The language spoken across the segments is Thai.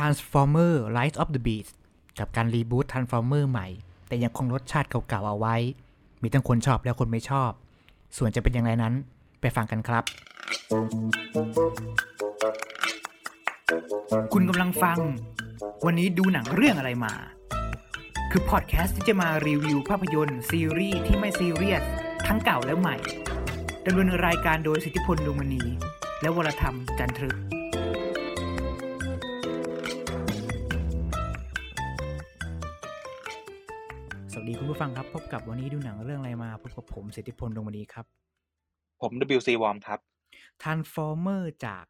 Transformer Rise of the Beast กับการรีบูต Transformer ใหม่ แต่ยังคงรสชาติเก่าๆเอาไว้ มีทั้งคนชอบและคนไม่ชอบ ส่วนจะเป็นอย่างไรนั้น ไปฟังกันครับ คุณกำลังฟัง วันนี้ดูหนังเรื่องอะไรมา คือพอดแคสต์ที่จะมารีวิวภาพยนตร์ ซีรีส์ที่ไม่ซีเรียส ทั้งเก่าและใหม่ดำเนินรายการโดยสิทธิพลดวงมณีและวรธรรมจันทรึก ผู้ฟังครับพบกับวันนี้ดูหนังเรื่องอะไรมาพบกับผมสิทธิพลดวงมณีครับ ผม WC Warm ครับ Transformer จาก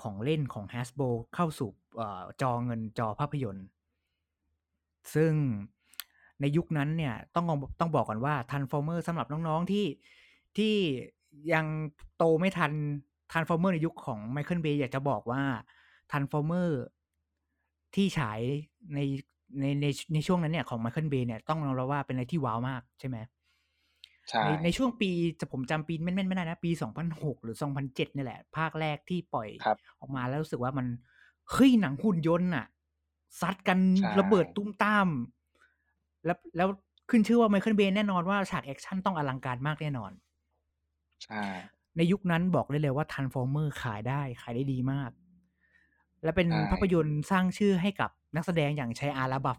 ของเล่นของ Hasbro เข้าสู่เอ่อจอเงินจอภาพยนตร์ ซึ่งในยุคนั้นเนี่ยต้องต้องบอกก่อนว่า Transformer สำหรับน้องๆที่ที่ยังโตไม่ทัน Transformer ในยุคของ Michael Bay อยากจะบอกว่า Transformer ที่ฉายใน ในในในช่วงนั้นเนี่ยของ Michael Bay เนี่ยต้องเราว่าเป็นอะไรที่ว้าวมากใช่ไหมใช่ในในช่วงปีจะผมจำปีแม่นๆไม่ได้นะ ปี 2006 หรือ 2007นี่แหละ ภาคแรกที่ปล่อยครับออกมาแล้วรู้สึกว่ามันเฮ้ยหนังหุ่นยนต์อะซัดกันใช่ระเบิดตุ้มตาม แล้วแล้วขึ้นชื่อว่าไมเคิลเบย์แน่นอนว่าฉากแอคชั่นต้องอลังการมากแน่นอนใช่ในยุคนั้นบอกได้เลยว่า Transformer ขายได้ขายได้ดีมาก และเป็นใช่ภาพยนตร์สร้างชื่อให้กับ นักแสดงอย่างชัยอาร์ลาบัฟ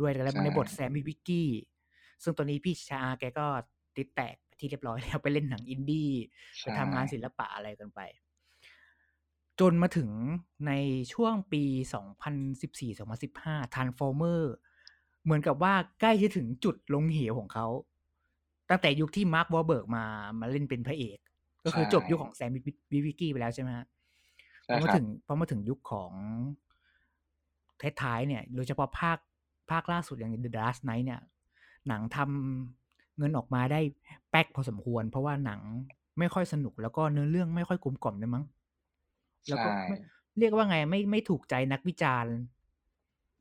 ด้วยและใช่ในบทแซม วิทวิคกี้ ซึ่งตอนนี้พี่ชายอาร์แกก็ติดแตกที่เรียบร้อยแล้วไปเล่นหนังอินดี้ไปทำงานศิลปะอะไรกันไป จนมาถึงในช่วงปี 2014-2015 Transformer เหมือนกับว่าใกล้จะถึงจุดลงเหวของเขา ตั้งแต่ยุคที่มาร์ควอห์ลเบิร์กมามาเล่นเป็นพระเอก ก็คือใช่จบยุคของแซมวิทวิคกี้ไปแล้วใช่ไหมฮะพใช่อมาครับถึงพอมาถึงยุคของ ท้ายๆเนี่ยโดยเฉพาะภาคภาคล่าสุดอย่าง The Last Knight เนี่ย หนังทำเงินออกมาได้แป๊กพอสมควร เพราะว่าหนังไม่ค่อยสนุกแล้วก็เนื้อเรื่องไม่ค่อยกลมกล่อมเลยมั้งแล้วก็ใช่ไม่เรียกว่าไงไม่ไม่ถูกใจนักวิจารณ์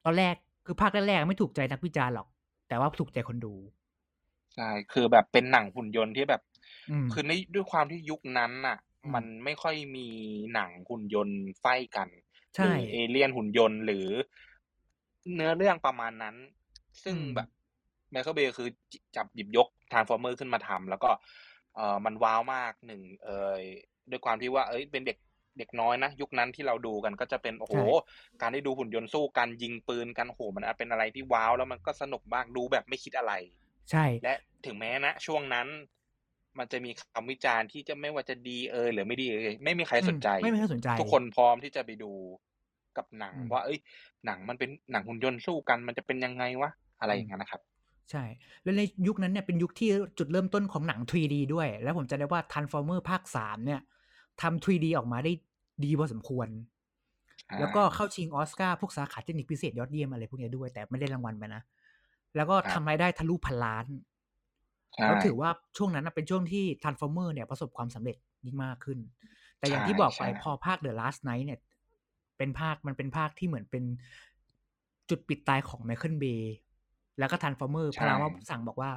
ตอนแรกคือภาคแรกๆไม่ถูกใจนักวิจารณ์หรอก แต่ว่าถูกใจคนดูใช่คือแบบเป็นหนังหุ่นยนต์ที่แบบอืมคือในด้วยความที่ยุคนั้นน่ะอืมมันไม่ค่อยมีหนังหุ่นยนต์ไฟกัน หใช่รือเอเลี่ยนหุ่นยนต์หรือ เนื้อเรื่องประมาณนั้น ซึ่งอืมแบบไมเคิลเบย์คือจับหยิบยก Transformer ขึ้นมาทำแล้วก็เออมันว้าวมากหนึ่งเอยด้วยความที่ว่า เอ้ยเป็นเด็กเด็กน้อยนะยุคนั้นที่เราดูกันก็จะเป็นโอ้โหใช่การได้ดูหุ่นยนต์สู้กันยิงปืนกันโอ้โหมันเป็นอะไรที่ว้าวแล้วมันก็สนุกมากดูแบบไม่คิดอะไร ใช่และถึงแม้นะ ช่วงนั้น มันจะมีคำวิจารณ์ที่จะไม่ว่าจะดีเอยหรือไม่ดีเอยไม่มีใครสนใจอืมไม่มีใครสนใจ ทุกคนพร้อมที่จะไปดูกับหนังอืมว่า เอ้ย หนังมันเป็นหนังหุ่นยนต์สู้กันมันจะเป็นยังไงวะอะไรอย่างนั้นนะครับ ใช่ แล้วในยุคนั้นเนี่ยเป็นยุคที่จุดเริ่มต้นของหนัง 3D ด้วย แล้วผมจะได้ว่า Transformer ภาค3เนี่ยทำ 3D ออกมาได้ดีพอสมควรอ่าแล้วก็เข้าชิงออสการ์พวกสาขาเทคนิคพิเศษยอดเยี่ยมอะไรพวกเนี้ยด้วย แต่ไม่ได้รางวัลไปนะแล้วก็ครับทำรายได้ทะลุพันล้านใช่ แล้วถือว่าช่วงนั้นนะเป็นช่วงที่ Transformer เนี่ยประสบความสำเร็จยิ่งมากขึ้น แต่อย่างที่บอกไปใช่พอภาค The Last Night เนี่ย เป็นภาคมันเป็นภาคที่เหมือนเป็นจุดปิดตายของ Michael Bay แล้วก็ Transformer พใช่ลาว่าสั่งบอกว่า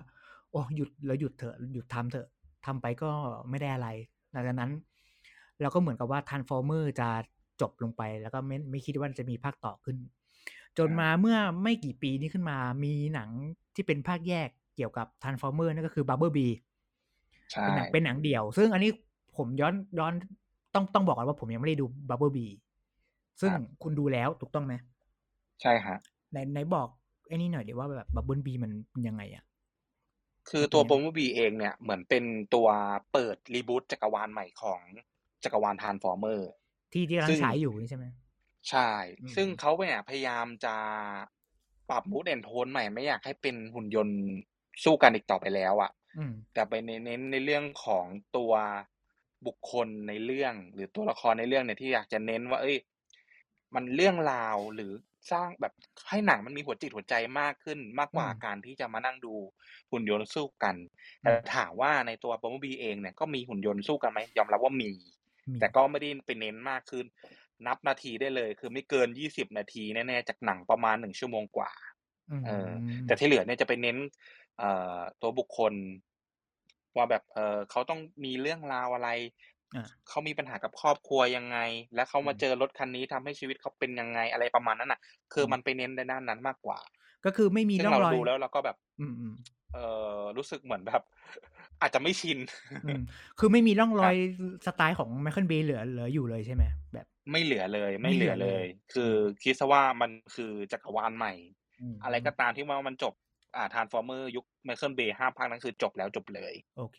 โอ้หยุดแล้วหยุดเถอะหยุดทำเถอะทำไปก็ไม่ได้อะไร หลังจากนั้น เราก็เหมือนกับว่า Transformer จะจบลงไป แล้วก็ไม่ไม่คิดว่าจะมีภาคต่อขึ้น จนมาเมื่อไม่กี่ปีนี้ขึ้นมา มีหนังที่เป็นภาคแยกเกี่ยวกับ Transformer นั่นก็คือ Bumblebee ใช่เป็นหนังเป็นหนังเดี่ยว ซึ่งอันนี้ผมย้อนย้อนต้องต้องบอกก่อนว่าผมยังไม่ได้ดู Bumblebee ซึ่งคุณดูแล้วถูกต้องไหมใช่ฮะไหนไหนบอกไอ้นี่หน่อยเดี๋ยวว่าแบบ Bumblebee มันยังไงอะคือตัว Bumblebee เองเนี่ยเหมือนเป็นตัวเปิด reboot จักรวาลใหม่ของจักรวาล Transformerที่ที่กำลังซึ่งฉายอยู่นี่ใช่ไหมใช่อืมซึ่งเขาเนี่ยพยายามจะปรับ mood and tone ใหม่ไม่อยากให้เป็นหุ่นยนต์ สู้กันอีกต่อไปแล้วอะ่ะอืมแต่ไปเน้นในเรื่องของตัวบุคคลในเรื่อง หรือตัวละครในเรื่องเนี่ยที่อยากจะเน้นว่า เอ้ย มันเรื่องราวหรือสร้างแบบให้หนังมันมีหัวจิตหัวใจมากขึ้นมากกว่าอืมการที่จะมานั่งดูหุ่นยนต์สู้กันอืแต่มถามว่าในตัวบอมบีเองเนี่ยก็มีหุ่นยนต์สู้กันไหมยอมรับว่ามีมี แต่ก็ไม่ได้ไปเน้นมากขึ้น นับนาทีได้เลย คือไม่เกินยี่สิบนาทีแน่ๆจากหนังประมาณหนึ่งชั่วโมงกว่า อืมเออแต่ที่เหลือเนี่ยจะไปเน้นเอ่อตัวบุคคล ว่าแบบเออเขาต้องมีเรื่องราวอะไรอาเขามีปัญหากับครอบครัวยังไง แล้วเขาอืมมาเจอรถคันนี้ทำให้ชีวิตเขาเป็นยังไงอะไรประมาณนั้นน่ะ คืออืมมันไปเน้นในด้านนั้นมากกว่า ก็คือไม่มีซึ่งเรร่องารอย ดูแล้วเราก็แบบ อืมๆเอ่อรู้สึกเหมือนแบบ อาจจะไม่ชิน อืม คือไม่มีร่องรอยครับสไตล์ของ Michael Bay เหลือเหลืออยู่เลยใช่ไหม?แบบไม่เหลือเลยไไมม่่เเหหลลืืออเลเลย ย คือือม คิดเสียว่ามันคือจักรวาลใหม่ อืมอะไรก็ตามที่ว่ามันจบ อ่า Transformers ยุค Michael Bay 5ภาคนั้นคือจบแล้วจบเลย โอเค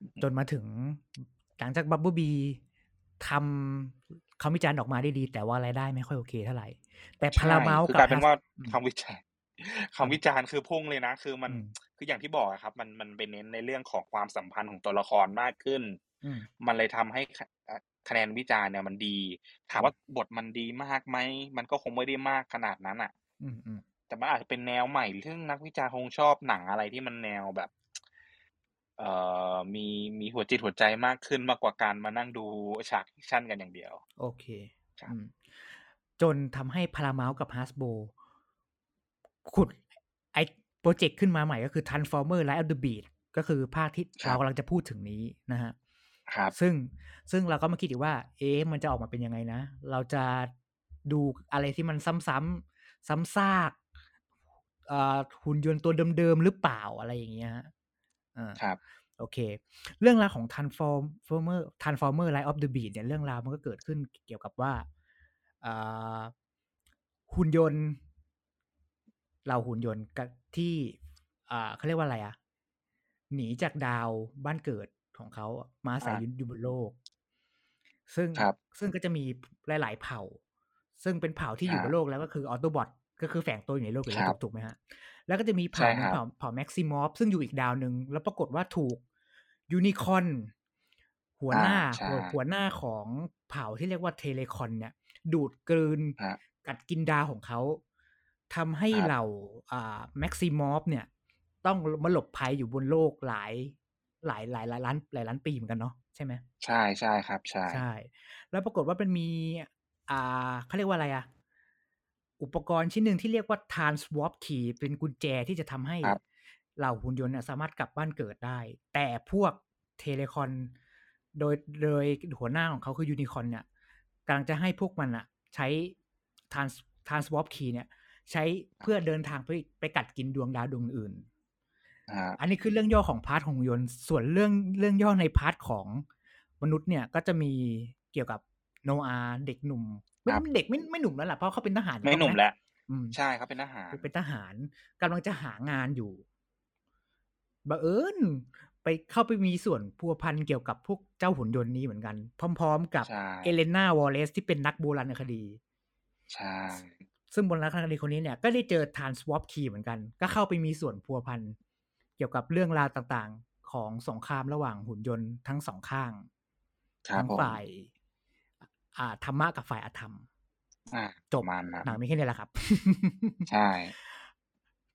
อือฮึจนมาถึง หลังจาก Bumblebee ทำคำวิจารณ์ออกมาได้ดี แต่ว่ารายได้ไม่ค่อยโอเคเท่าไรแต่ใช่ Paramount คือกักบลายเป็น Has ว่าอืมคำวิจารณ์คครับำวิจารณ์คือพุ่งเลยนะ คือมันอืมคืออย่างที่บอกอะครับ มันมันไปเน้นในเรื่องของความสัมพันธ์ของตัวละครมากขึ้นอืมมันเลยทำให้คอ่าคะแนนวิจารณ์เนี่ยมันดี ถามอืมว่าบทมันดีมากไหมมันก็คงไม่ได้มากขนาดนั้นน่ะ อืมๆแต่มันอาจจะเป็นแนวใหม่ซึ่งนักวิจารณ์คงชอบหนังอะไรที่มันแนวแบบ เอ่อมีมีหัวจิตหัวใจมากขึ้นมากกว่าการมานั่งดูฉากแอกชันกันอย่างเดียว โอเคครัอืบมจนทำให้ Paramount กับ Hasbro ขุดไอ้พรอเจกต์ขึ้นมาใหม่ก็คือ Transformers: Rise of the Beasts ก็คือภาคที่ครเราับกำลังจะพูดถึงนี้นะครับครับ ซึ่งซึ่งเราก็มาคิดอีกว่า เอ๊มันจะออกมาเป็นยังไงนะ เราจะดูอะไรที่มันซ้ำๆ ซ้ำซากอ่าหุ่นยนต์ตัวเดิมๆหรือเปล่าอะไรอย่างเงี้ยครับเออครับโอเค เรื่องราวของ Transformer Transformers: Rise of the Beasts เนี่ยเรื่องราวมันก็เกิดขึ้นเกี่ยวกับว่าอ่าหุ่นยนต์เหล่าหุ่นยนต์กที่อ่าเขาเรียกว่าอะไรอะหนีจากดาวบ้านเกิดของเขาอะมาอาศัยอาอยู่อยู่บนโลก ซึ่งครับซึ่งก็จะมีหลาย ๆ เผ่า ซึ่งเป็นเผ่าที่ครอยู่ับบนโลกแล้วก็คือ Autobot ก็คือแฝงตัวอยู่ในโลกอยู่แล้ควรัถูบกถูกไหมครับ?แล้วก็จะมีเผใช่า่หนึค่งรับเผ่าเผ่า Maximoff ซึ่งอยู่อีกดาวหนึ่งแล้วปรากฏว่าถูก Unicorn หัวอาหน้าใช่หัวหัวหน้าของเผ่าที่เรียกว่า Ternecon เนี่ย ดูดกลืนครับกัดกินดาวของเขาทำให้ครับเหล่าอ่า Maximoff เนี่ย ต้องมาหลบภัยอยู่บนโลกหลายหลายหลายหลายล้านหลายล้านปีเหมือนกันเนาะใช่ไหม?ใช่ๆครับ ใช่ใช่ แล้วปรากฏว่ามันมี อ่าเขาเรียกว่าอะไรอะ อุปกรณ์ชิ้นหนึ่งที่เรียกว่า Transwarp Key เป็นกุญแจที่จะทำให้ครับเหล่าหุ่นยนต์เนี่ยสามารถกลับบ้านเกิดได้ แต่พวก Ternecon โดยโดยหัวหน้าของเขาคือ Unicron เนี่ยกำลังจะให้พวกมันน่ะใช้ Trans Transwarp Key เนี่ย ใช้เพื่อเดินทางไปไปกัดกินดวงดาวดวงอื่นครับอันนี้คือเรื่องย่อของพาร์ตของหุ่นยนต์ ส่วนเรื่องเรื่องย่อในพาร์ตของมนุษย์เนี่ยก็จะมีเกี่ยวกับ Noah เด็กหนุ่มไม่ครับเด็กไม่ไม่หนุ่มแล้วแหละเพราะเขาเป็นทหารถูกต้องหนุ่มแล้วอืมใช่เขาเป็นทหารคือเป็นทหารกำลังจะหางานอยู่บังเอิญไปเข้าไปมีส่วนพัวพันเกี่ยวกับพวกเจ้าหุ่นยนต์นี้เหมือนกัน พร้อม ๆ กับใช่ Elena Wallet ที่เป็นนักโบราณคดีใช่ซึ่งโบราณคดีคนนี้เนี่ยก็ได้เจอ Transwarp Key เหมือนกัน ก็เข้าไปมีส่วนพัวพันเกี่ยวกับเรื่องราวต่างๆ ของสงครามระหว่างหุ่นยนต์ทั้ง2ข้างครับทั้งผมฝ่าย อ่าธรรมะกับฝ่ายอธรรมอาจปบระมาณนั้นหนังมีแค่นี้แหละครับ ใช่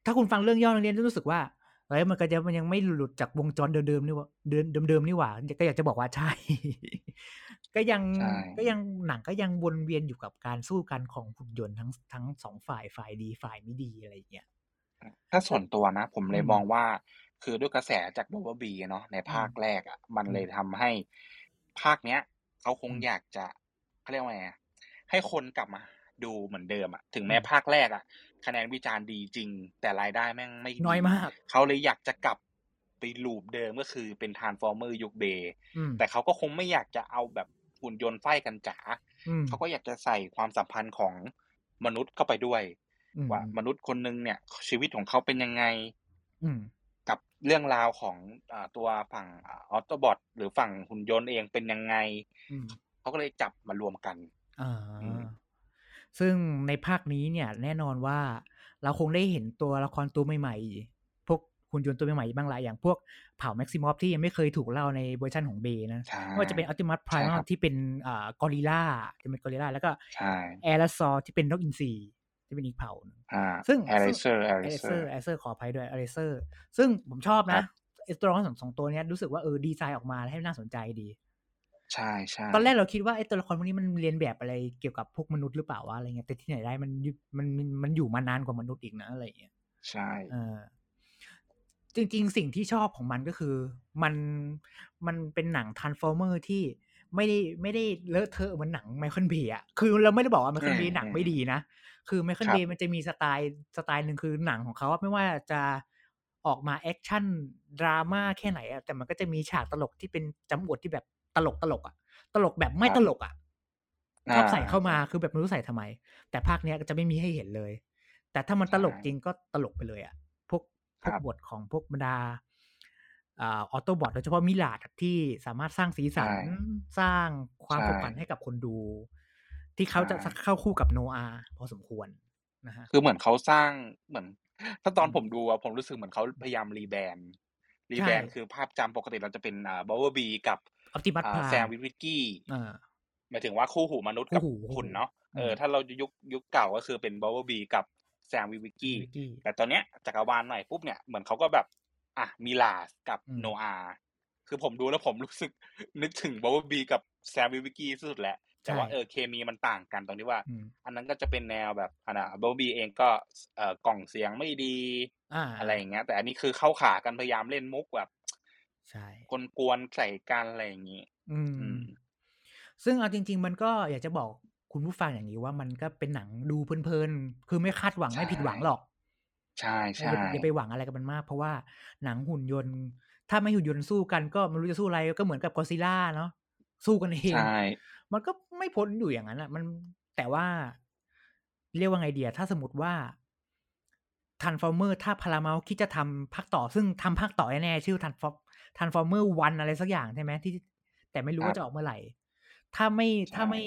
ถ้าคุณฟังเรื่องย่อเรื่องนี้จะรู้สึกว่าเฮ้ยมันก็จะมันยังไม่หลุดจากวงจรเดิมๆนี่หว่าเดิมเดิมๆนี่หว่าก็อยากจะบอกว่าใช่ ก็ยังใช่ก็ยังหนังก็ยังวนเวียนอยู่กับการสู้กันของหุ่นยนต์ทั้งทั้ง2ฝ่ายฝ่ายดีฝ่ายไม่ดีอะไรอย่างเงี้ยอือถ้าส่วนตัวนะ ผมอเลืยมองมว่า คือด้วยกระแสจาก Bumblebee อะเนาะในอืมภาคแรกอะมันอืมเลยทำให้ภาคเนี้ยเขาคอืมงอยากจะ เขาเรียกว่าไงอะให้คนกลับมาดูเหมือนเดิมอะถึงอืแม้มภาคแรกอะคะแนนวิจารณ์ดีจริง แต่รายได้แม่งไม่ดน้อยีมาก เขาเลยอยากจะกลับไป loop เดิมก็คือเป็น Transformers ยุค Bay อืมแต่เขาก็คงไม่อยากจะเอาแบบหุ่นยนต์ไฟ้กันจ๋าอืมเขาก็อยากจะใส่ความสัมพันธ์ของมนุษย์เข้าไปด้วยอืว่ามมนุษย์คนหนึ่งเนี่ย ชีวิตของเขาเป็นยังไงอืมกับเรื่องราวของอ่าตัวฝั่งอ่า Autobot หรือฝั่งหุ่นยนต์เองเป็นยังไงอืม เขาก็เลยจับมารวมกันอาอืมซึ่งในภาคนี้เนี่ย แน่นอนว่าเราคงได้เห็นตัวละครตัวใหม่ๆ พวกหุ่นยนต์ตัวใหม่ๆบ้างแล้วอย่างพวกเผ่า Maximoff ที่ยังไม่เคยถูกเล่าในเวอร์ชันของ Bay นะใช่ไม่ว่าจะเป็น Optimus ใช่ค Primal รับที่เป็นอ่า Gorilla จะเป็น Gorilla แล้วก็ใช่ Allosaurus ที่เป็นนกอินทรีที่เป็นอีกเผ่าหนึ่งอาซึ่งซึ่ง Eraser Eraser Eraser Eraser ขออภัยด้วย Eraser ซึ่งผมชอบนะครับไอ้ตัวละคร 2- 2ตัวเนี้ยรู้สึกว่าเออดีไซน์ออกมาให้น่าสนใจดี ใช่ตอนแรกเราคิดว่าไอ้ตัวละครพวกนี้มันเลียนแบบอะไรเกี่ยวกับพวกมนุษย์หรือเปล่าวะอะไรเงี้ยแต่ที่ไหนได้มันมันมันอยู่มานานกว่ามนุษย์อีกนะอะไรเงี้ยใช่เออจริง ๆ สิ่งที่ชอบของมันก็คือ มันมันเป็นหนัง Transformer ที่ไม่ได้ไม่ได้เลอะเทอะเหมือนหนังไมเคิลเบย์อะคือเราไม่ได้บอกว่าไมเคิลเบย์หนังไม่ดีนะ คือไมเคิลเบย์มันจะมีสไตล์สไตล์หนึ่งคือหนังของเขาไม่ว่าจะออกมาแอคชั่นดราม่าแค่ไหนอะแต่มันก็จะมีฉากตลกที่เป็นจำอวดที่แบบ ตลกตลกอะตลกแบบไม่ครับตลกอะชอบใส่เข้ามาอ่คือแบบไม่รู้ใส่ทำไม แต่ภาคเนี้ยก็จะไม่มีให้เห็นเลย แต่ถ้ามันตลกใช่จริงก็ตลกไปเลยอะพวกพครัวกบบทของพวกบรรดาอ่า Autobot โดยเฉพาะมิราจอะที่สามารถสร้างสีสันใช่สร้างความใช่ผูกพันให้กับคนดู ที่เขาจะใช่เข้าคู่กับโนอาพอสมควรนะฮะคือเหมือนเขาสร้างเหมือน ถ้าตอนอืมผมดูอะผมรู้สึกเหมือนเขาพยายามรีแบรนด์รีใช่แบรนด์คือภาพจำปกติเราจะเป็นอ่าบัวบีกับ ออปติมัสอ่าพาแซมวิทวิกกี้อ่าหมายถึงว่าคู่หูมนุษย์กับคู่หูหุ่นเนาะอืมเออถ้าเรายุคยุคเก่าก็คือเป็นบัวบีกับแซมวิทวิกกี้วิกกี้แต่ตอนเนี้ยจักรวาลใหม่ปุ๊บเนี่ยเหมือนเขาก็แบบอะมีลาสกับอืมโนอาคือผมดูแล้วผมรู้สึกนึกถึงบัวบีกับแซมวิทวิกกี้สุดๆแหละแต่ว่าใช่เออเคมีมันต่างกันตรงที่ว่าอืมอันนั้นก็จะเป็นแนวแบบอันน่ะบัวบีเองก็เอ่อกล่องเสียงไม่ดีอ่าอะไรอย่างเงี้ย แต่อันนี้คือเข้าขากันพยายามเล่นมุกแบบ ใช่กวนๆใส่กันอะไรอย่างงี้ อือืมมซึ่งเอาจริง ๆ มันก็อยากจะบอกคุณผู้ฟังอย่างนี้ว่ามันก็เป็นหนังดูเพลินๆ คือไม่คาดหวังใช่ไม่ผิดหวังหรอก ใช่อย่าใช่ไปอย่าไปหวังอะไรกับมันมาก เพราะว่าหนังหุ่นยนต์ ถ้าไม่หุ่นยนต์สู้กันก็ไม่รู้จะสู้อะไรก็เหมือนกับก็อดซิลล่าเนาะสู้กันเองใช่มันก็ไม่พ้นอยู่อย่างนั้นอะ มันแต่ว่า เรียกว่าไงเดีย ถ้าสมมติว่า Transformer ถ้า Paramount คิดจะทำภาคต่อ ซึ่งทำภาคต่อแน่ๆชื่อ Transfor Transformer One อะไรสักอย่างใช่ไหมที่แต่ไม่รู้ครับว่าจะออกเมื่อไหร่ ถ้าไม่ใช่ถ้าไม่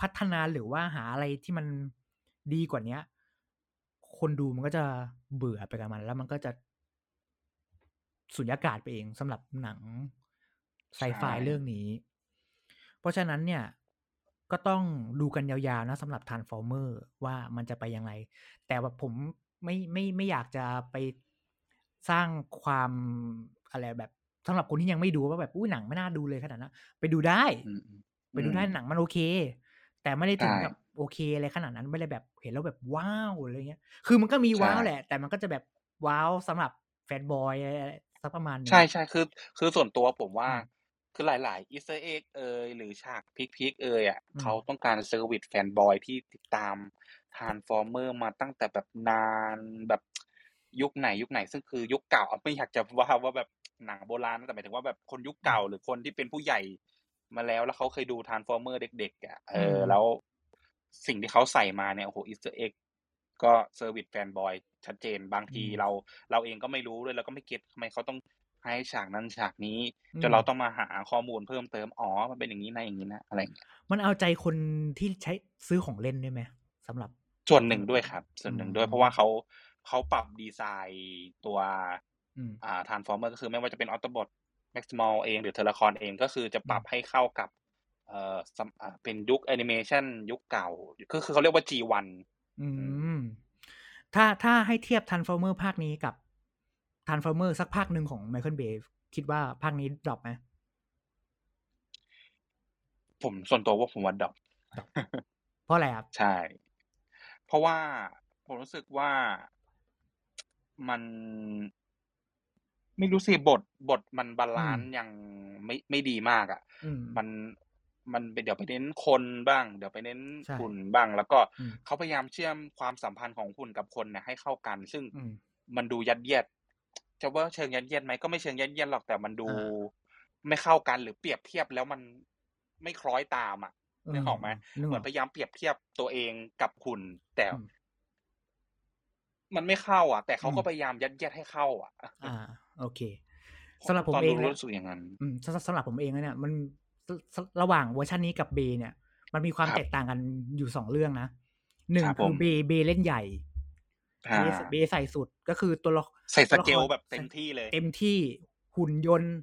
พัฒนาหรือว่าหาอะไรที่มันดีกว่าเนี้ย คนดูมันก็จะเบื่อไปกับมัน แล้วมันก็จะสุญญากาศไปเองสำหรับหนังไซไฟใช่เรื่องนี้ เพราะฉะนั้นเนี่ยก็ต้องดูกันยาวๆนะสำหรับ Transformer ว่ามันจะไปยังไง แต่ว่าผมไม่ไม่ไม่อยากจะไปสร้างความอะไรแบบ สำหรับคนที่ยังไม่ดูว่าแบบอุ้ยหนังไม่น่าดูเลยขนาดนั้นไปดูได้อืมอืมไปดูได้หนังมันโอเค แต่ไม่ได้ถึงใช่กับโอเคอะไรขนาดนั้นไม่ได้แบบเห็นแล้วแบบว้าวอะไรเงี้ย คือมันก็มีใช่ว้าวแหละ แต่มันก็จะแบบว้าวสำหรับ fanboy อะไรสักประมาณหนึงใช่ใช่คือ คือส่วนตัวผมว่าอืมคือหลาย ๆ easter egg เอยหรือฉากพิกๆเอยอะอืมเขาต้องการ service fanboy ที่ติดตาม Transformer มาตั้งแต่แบบนานแบบยุคไหนยุคไหนซึ่งคือยุคเก่าอะไม่อยากจะว่าว่าแบบ หนังโบราณนะแต่หมายถึงว่าแบบคนยุคเก่าหรือคนที่เป็นผู้ใหญ่มาแล้วแล้วเขาเคยดู Transformers เด็กๆอะเออมแล้วสิ่งที่เขาใส่มาเนี่ยโอ้โห Easter egg ก็ service fanboy ชัดเจนบางทีอืมเราเราเองก็ไม่รู้เลยแล้วก็ไม่ get ทำไมเขาต้องให้ฉากนั้นฉากนี้อืมจนเราต้องมาหาข้อมูลเพิ่มเติมอ๋อมันเป็นอย่างนี้นะอย่างนี้นะอะไรอย่างเงี้ยมันเอาใจคนที่ใช้ซื้อของเล่นด้วยไหมสำหรับส่วนหนึ่งด้วยครับ ส่วนหนึ่งด้วยอืมเพราะว่าเขาเขาปรับดีไซน์ตัว อืมอ่า Transformers ก็คือไม่ว่าจะเป็น Autobot Maximal เองหรือ Terrorcon เองก็คือจะปรับให้เข้ากับเอ่อซัมอ่าเป็นยุคแอนิเมชันยุคเก่าก็คือเขาเรียกว่า G1 อืมถ้าถ้าให้เทียบ Transformer ภาคนี้กับ Transformer สักภาคหนึ่งของ Michael Bay คิดว่าภาคนี้ drop ไหมผมส่วนตัวว่าผมว่า dropเพราะอะไรครับ ใช่ เพราะว่าผมรู้สึกว่ามัน ไม่รู้สิบทบทมัน balance ยังไม่ไม่ดีมากอะ่ะอืมมันมันไปเดี๋ยวไปเน้นคนบ้าง เดี๋ยวไปเน้นใช่หุ่นบ้าง แล้วก็อืมเขาพยายามเชื่อมความสัมพันธ์ของหุ่นกับคนเนี่ยให้เข้ากัน ซึ่งอืมมันดูยัดเยียดจะว่าเชิงยัดเยียดไหมก็ไม่เชิงยัดเยียดหรอกแต่มันดูอ่าไม่เข้ากันหรือเปรียบเทียบแล้วมันไม่คล้อยตามอะนึกออกไหมนึกเหมือออนกพยายามเปรียบเทียบตัวเองกับหุ่นแต่อืมมันไม่เข้า อะ แต่เขาก็อืมพยายามยัดเยียดให้เข้า อะอ่า โอเคสำหรับผมตอนเอดูงนะรู้สึกอย่างนั้นอืมสำสำหรับผมเองแล้วเนี่ยมันสสระหว่างเวอร์ชันนี้กับเบเนี่ย มันมีความครับแตกต่างกันอยู่สองเรื่องนะหนึ่งครับคืผอมเบเบเล่นใหญ่อ่าเบเบใส่สุดก็คือตัวละใส่สตัวละเกคลรแบบเต็มที่เลย เต็มที่หุ่นยนต์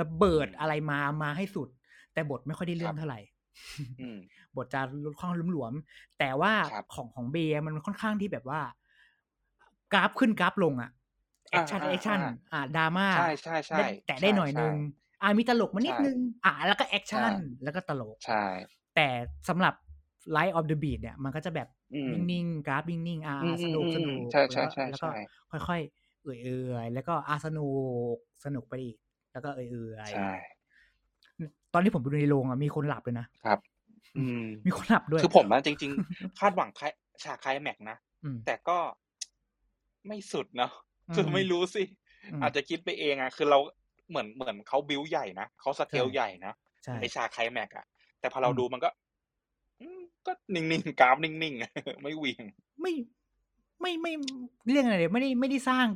ระเบิดอืมอะไรมามาให้สุด แต่บทไม่ค่อยได้เรื่อครับเท่าไหร่อืมบทจะค่อนข้างหลวมๆแต่ว่าครับของของ Bay มันค่อนข้างที่แบบว่า กราฟขึ้นกราฟลงอะ action อ่า action อ่าอ่าดราม่าใช่ใช่ใช่ได้แต่ได้หน่อยใช่นึงอ่ามีตลกมานิดใช่นึง อ่าแล้วก็ action ใช่แล้วก็ตลกใช่แต่สำหรับ Rise of the Beasts เนี่ยมันก็จะแบบอืมนิ่งๆกราฟนิ่งๆอ่าอืมสนุกอืมสนุกใช่ใช่แล้วใช่แล้วก็ใช่ค่อยเอื่อยๆแล้วก็อาสนุกสนุกไปอีก แล้วก็เอื่อยใช่ๆตอนที่ผมไปดูในโรงอะมีคนหลับเลยนะครับ อืมมีคนหลับด้วยคือผมอะจริง ๆ คาดหวังไคลฉากไคลแม็กซ์นะอืมแต่ก็ไม่สุดเนาะอืม คือไม่รู้สิอืมอาจจะคิดไปเองอะคือเราเหมือนเหมือนเขาบิวใหญ่นะเขาสเกลใช่ใหญ่นะใช่ในฉากไคลแม็กซ์อะแต่พอเราอืมดูมันก็อืมก็นิ่งๆกราฟนิ่งๆไม่เหวียง ไม่ไม่ไม่เรื่องอะไรเลยไม่ได้ไม่ได้สร้าง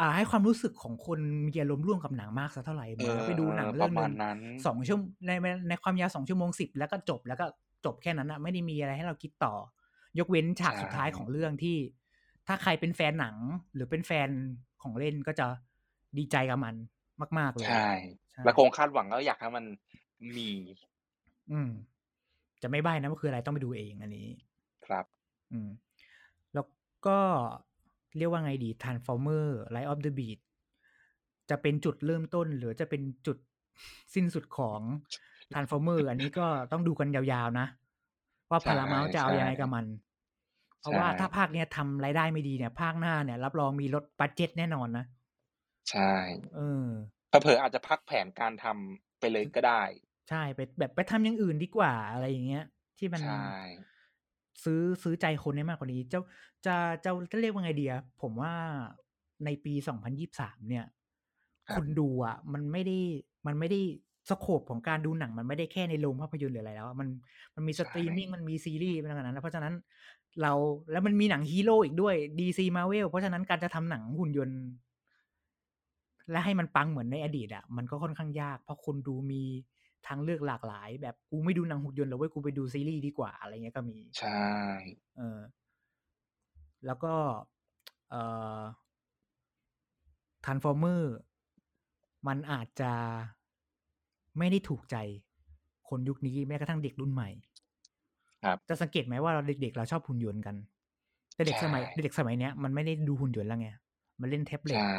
อ่า ให้ความรู้สึกของคนมีอารมณ์ร่วมกับหนังมากสักเท่าไหร่เหเอมือนอเราไปดูหนังปเรื่อระงหมานึ่ณงนั้นสองชั่วโมงในในในความยาวสองชั่วโมงสิบแล้วก็จบแล้วก็จบแค่นั้นอะไม่ได้มีอะไรให้เราคิดต่อ ยกเว้นฉากใช่สุดท้ายของเรื่องที่ ถ้าใครเป็นแฟนหนังหรือเป็นแฟนของเล่นก็จะดีใจกับมันมาก ๆ เลยใช่ใช่แล้วคงคาดหวังก็อยากให้มันมี อืม จะไม่ใบ้นะว่าคืออะไรต้องไปดูเองอันนี้ ครับ อืม แล้วก็เรียกว่าไงดี Transformer Rise of the Beasts จะเป็นจุดเริ่มต้น หรือจะเป็นจุดสิ้นสุดของ Transformer อันนี้ก็ต้องดูกันยาวๆนะ ว่าใช่ Paramount จะเอาใช่ยังไงกับมัน เพราะว่าใช่ถ้าภาคเนี้ยทำรายได้ไม่ดีเนี่ย ภาคหน้าเนี่ย รับรองมีลด budget แน่นอนนะ ใช่เออเผลอๆอาจจะพักแผนการทำไปเลยก็ได้ ใช่ไปแบบไปทำอย่างอื่นดีกว่าอะไรอย่างเงี้ย ที่มันใช่ซื้อซื้อใจคนได้มากกว่านี้ เจ้าจะจะจะเรียกว่าไงดีอะผมว่าในปี2023เนี่ยครับคนดูอะ มันไม่ได้มันไม่ได้ scope ของการดูหนังมันไม่ได้แค่ในโรงภาพยนตร์หรืออะไรแล้วอะมันมันมีสตรีมมิ่งมันมีซีรีส์เป็นขนาดนั้นแล้วเพราะฉะนั้น เราแล้วมันมีหนังฮีโร่อีกด้วย DC Marvel เพราะฉะนั้นการจะทำหนังหุ่นยนต์ และให้มันปังเหมือนในอดีตอะ มันก็ค่อนข้างยาก เพราะคนดูมีทางเลือกหลากหลาย แบบกูไม่ดูหนังหุ่นยนต์แล้วเว้ยกูไปดูซีรีส์ดีกว่า อะไรเงี้ยก็มี ใช่ เออ แล้วก็ เอ่อทันฟอร์เมอร์มันอาจจะไม่ได้ถูกใจคนยุคนี้แม้กระทั่งเด็กรุ่นใหม่ครับ จะสังเกตไหมว่าเราเด็กๆเราชอบหุ่นยนต์กัน แต่เด็กใช่สมัยเด็กสมัยเนี้ยมันไม่ได้ดูหุ่นยนต์แล้วไงมันเล่นแท็บเล็ตใช่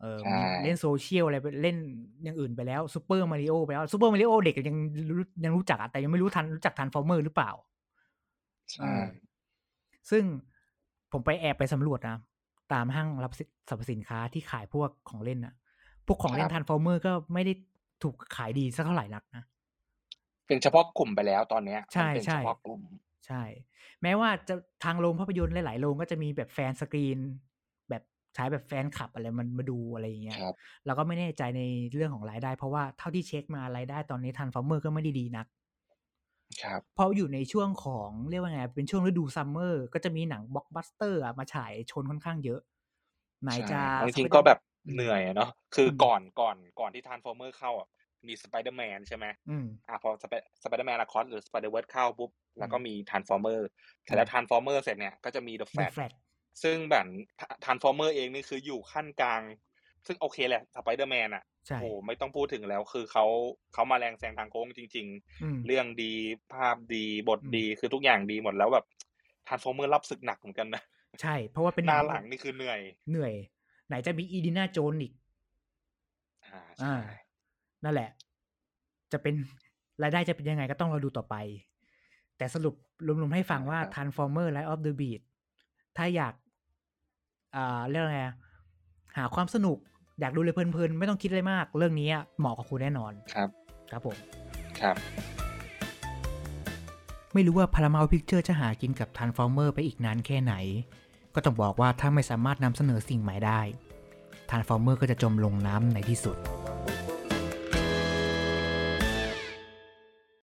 เออใช่เล่นโซเชียลอะไรไปเล่นอย่างอื่นไปแล้ว Super Mario ไปแล้ว Super Mario เด็กยังรู้ยังรู้จักอะแต่ยังไม่รู้ทันรู้จัก Transformers หรือเปล่าใช่ซึ่งผมไปแอบไปสำรวจนะ ตามห้างรับสิสรรพสินค้าที่ขายพวกของเล่นอะพวกของเล่น Transformers ก็ไม่ได้ถูกขายดีสักเท่าไหร่นักนะ เป็นเฉพาะกลุ่มไปแล้วตอนเนี้ยใช่มันเป็นใช่เฉพาะกลุ่ม ใช่ แม้ว่าจะทางโรงภาพยนตร์หลายๆโรงก็จะมีแบบ fan screen แบบใช้แบบแฟนคลับอะไรมันมาดูอะไรอย่างเงี้ยครับเราก็ไม่แน่ใจในเรื่องของรายได้ เพราะว่าเท่าที่เช็คมารายได้ตอนนี้ Transformers ก็ไม่ได้ดีนักครับเพราะอยู่ในช่วงของเรียกว่าไงเป็นช่วงฤดู summer ก็จะมีหนังบล็อกบัสเตอร์มาฉายชนค่อนข้างเยอะไหนจะใช่จริง Spider- ๆก็แบบอืมเหนื่อยอะเนาะคืออมก่อนก่อนก่อนที่ Transformers เข้าอะ มีสไปเดอร์แมนใช่ไหมอืมอะพอ Spider-Man Across the Spider-Verse เข้าปุ๊บ แล้วก็อืมมี Transformers เสร็จแล้ว Transformers เสร็จเนี่ยก็จะมี The Flash ซึ่งแบบ Transformers เองนี่คืออยู่คั่นกลาง ซึ่งโอเคแหละสไปเดอร์แมนอะใช่โอ้ไม่ต้องพูดถึงแล้วคือเขาเขามาแรงแซงทางโค้งจริงอืมๆเรื่องดีภาพดีบทอืมดีคือทุกอย่างดีหมดแล้วแบบ Transformers รับศึกหนักเหมือนกันนะใช่ เพราะว่าเป็นหน้าหนังนี่คือเหนื่อย เหนื่อย ไหนจะมีอีดีนาโจนอีกอ่าอ่าใช่ นั่นแหละ จะเป็นรายได้จะเป็นยังไงก็ต้องรอดูต่อไป แต่สรุปรวมๆให้ฟังว่า Transformer Light of the Beat ถ้าอยากอ่าเรื่องอะไรอะหาความสนุก อยากดูเลยเพลินๆ ไม่ต้องคิดอะไรมาก เรื่องนี้อะเหมาะกับคุณแน่นอนครับ ครับผม ครับ ไม่รู้ว่า Paramount Picture จะหากินกับ Transformer ไปอีกนานแค่ไหน ก็ต้องบอกว่าถ้าไม่สามารถนำเสนอสิ่งใหม่ได้ Transformer ก็จะจมลงน้ำในที่สุด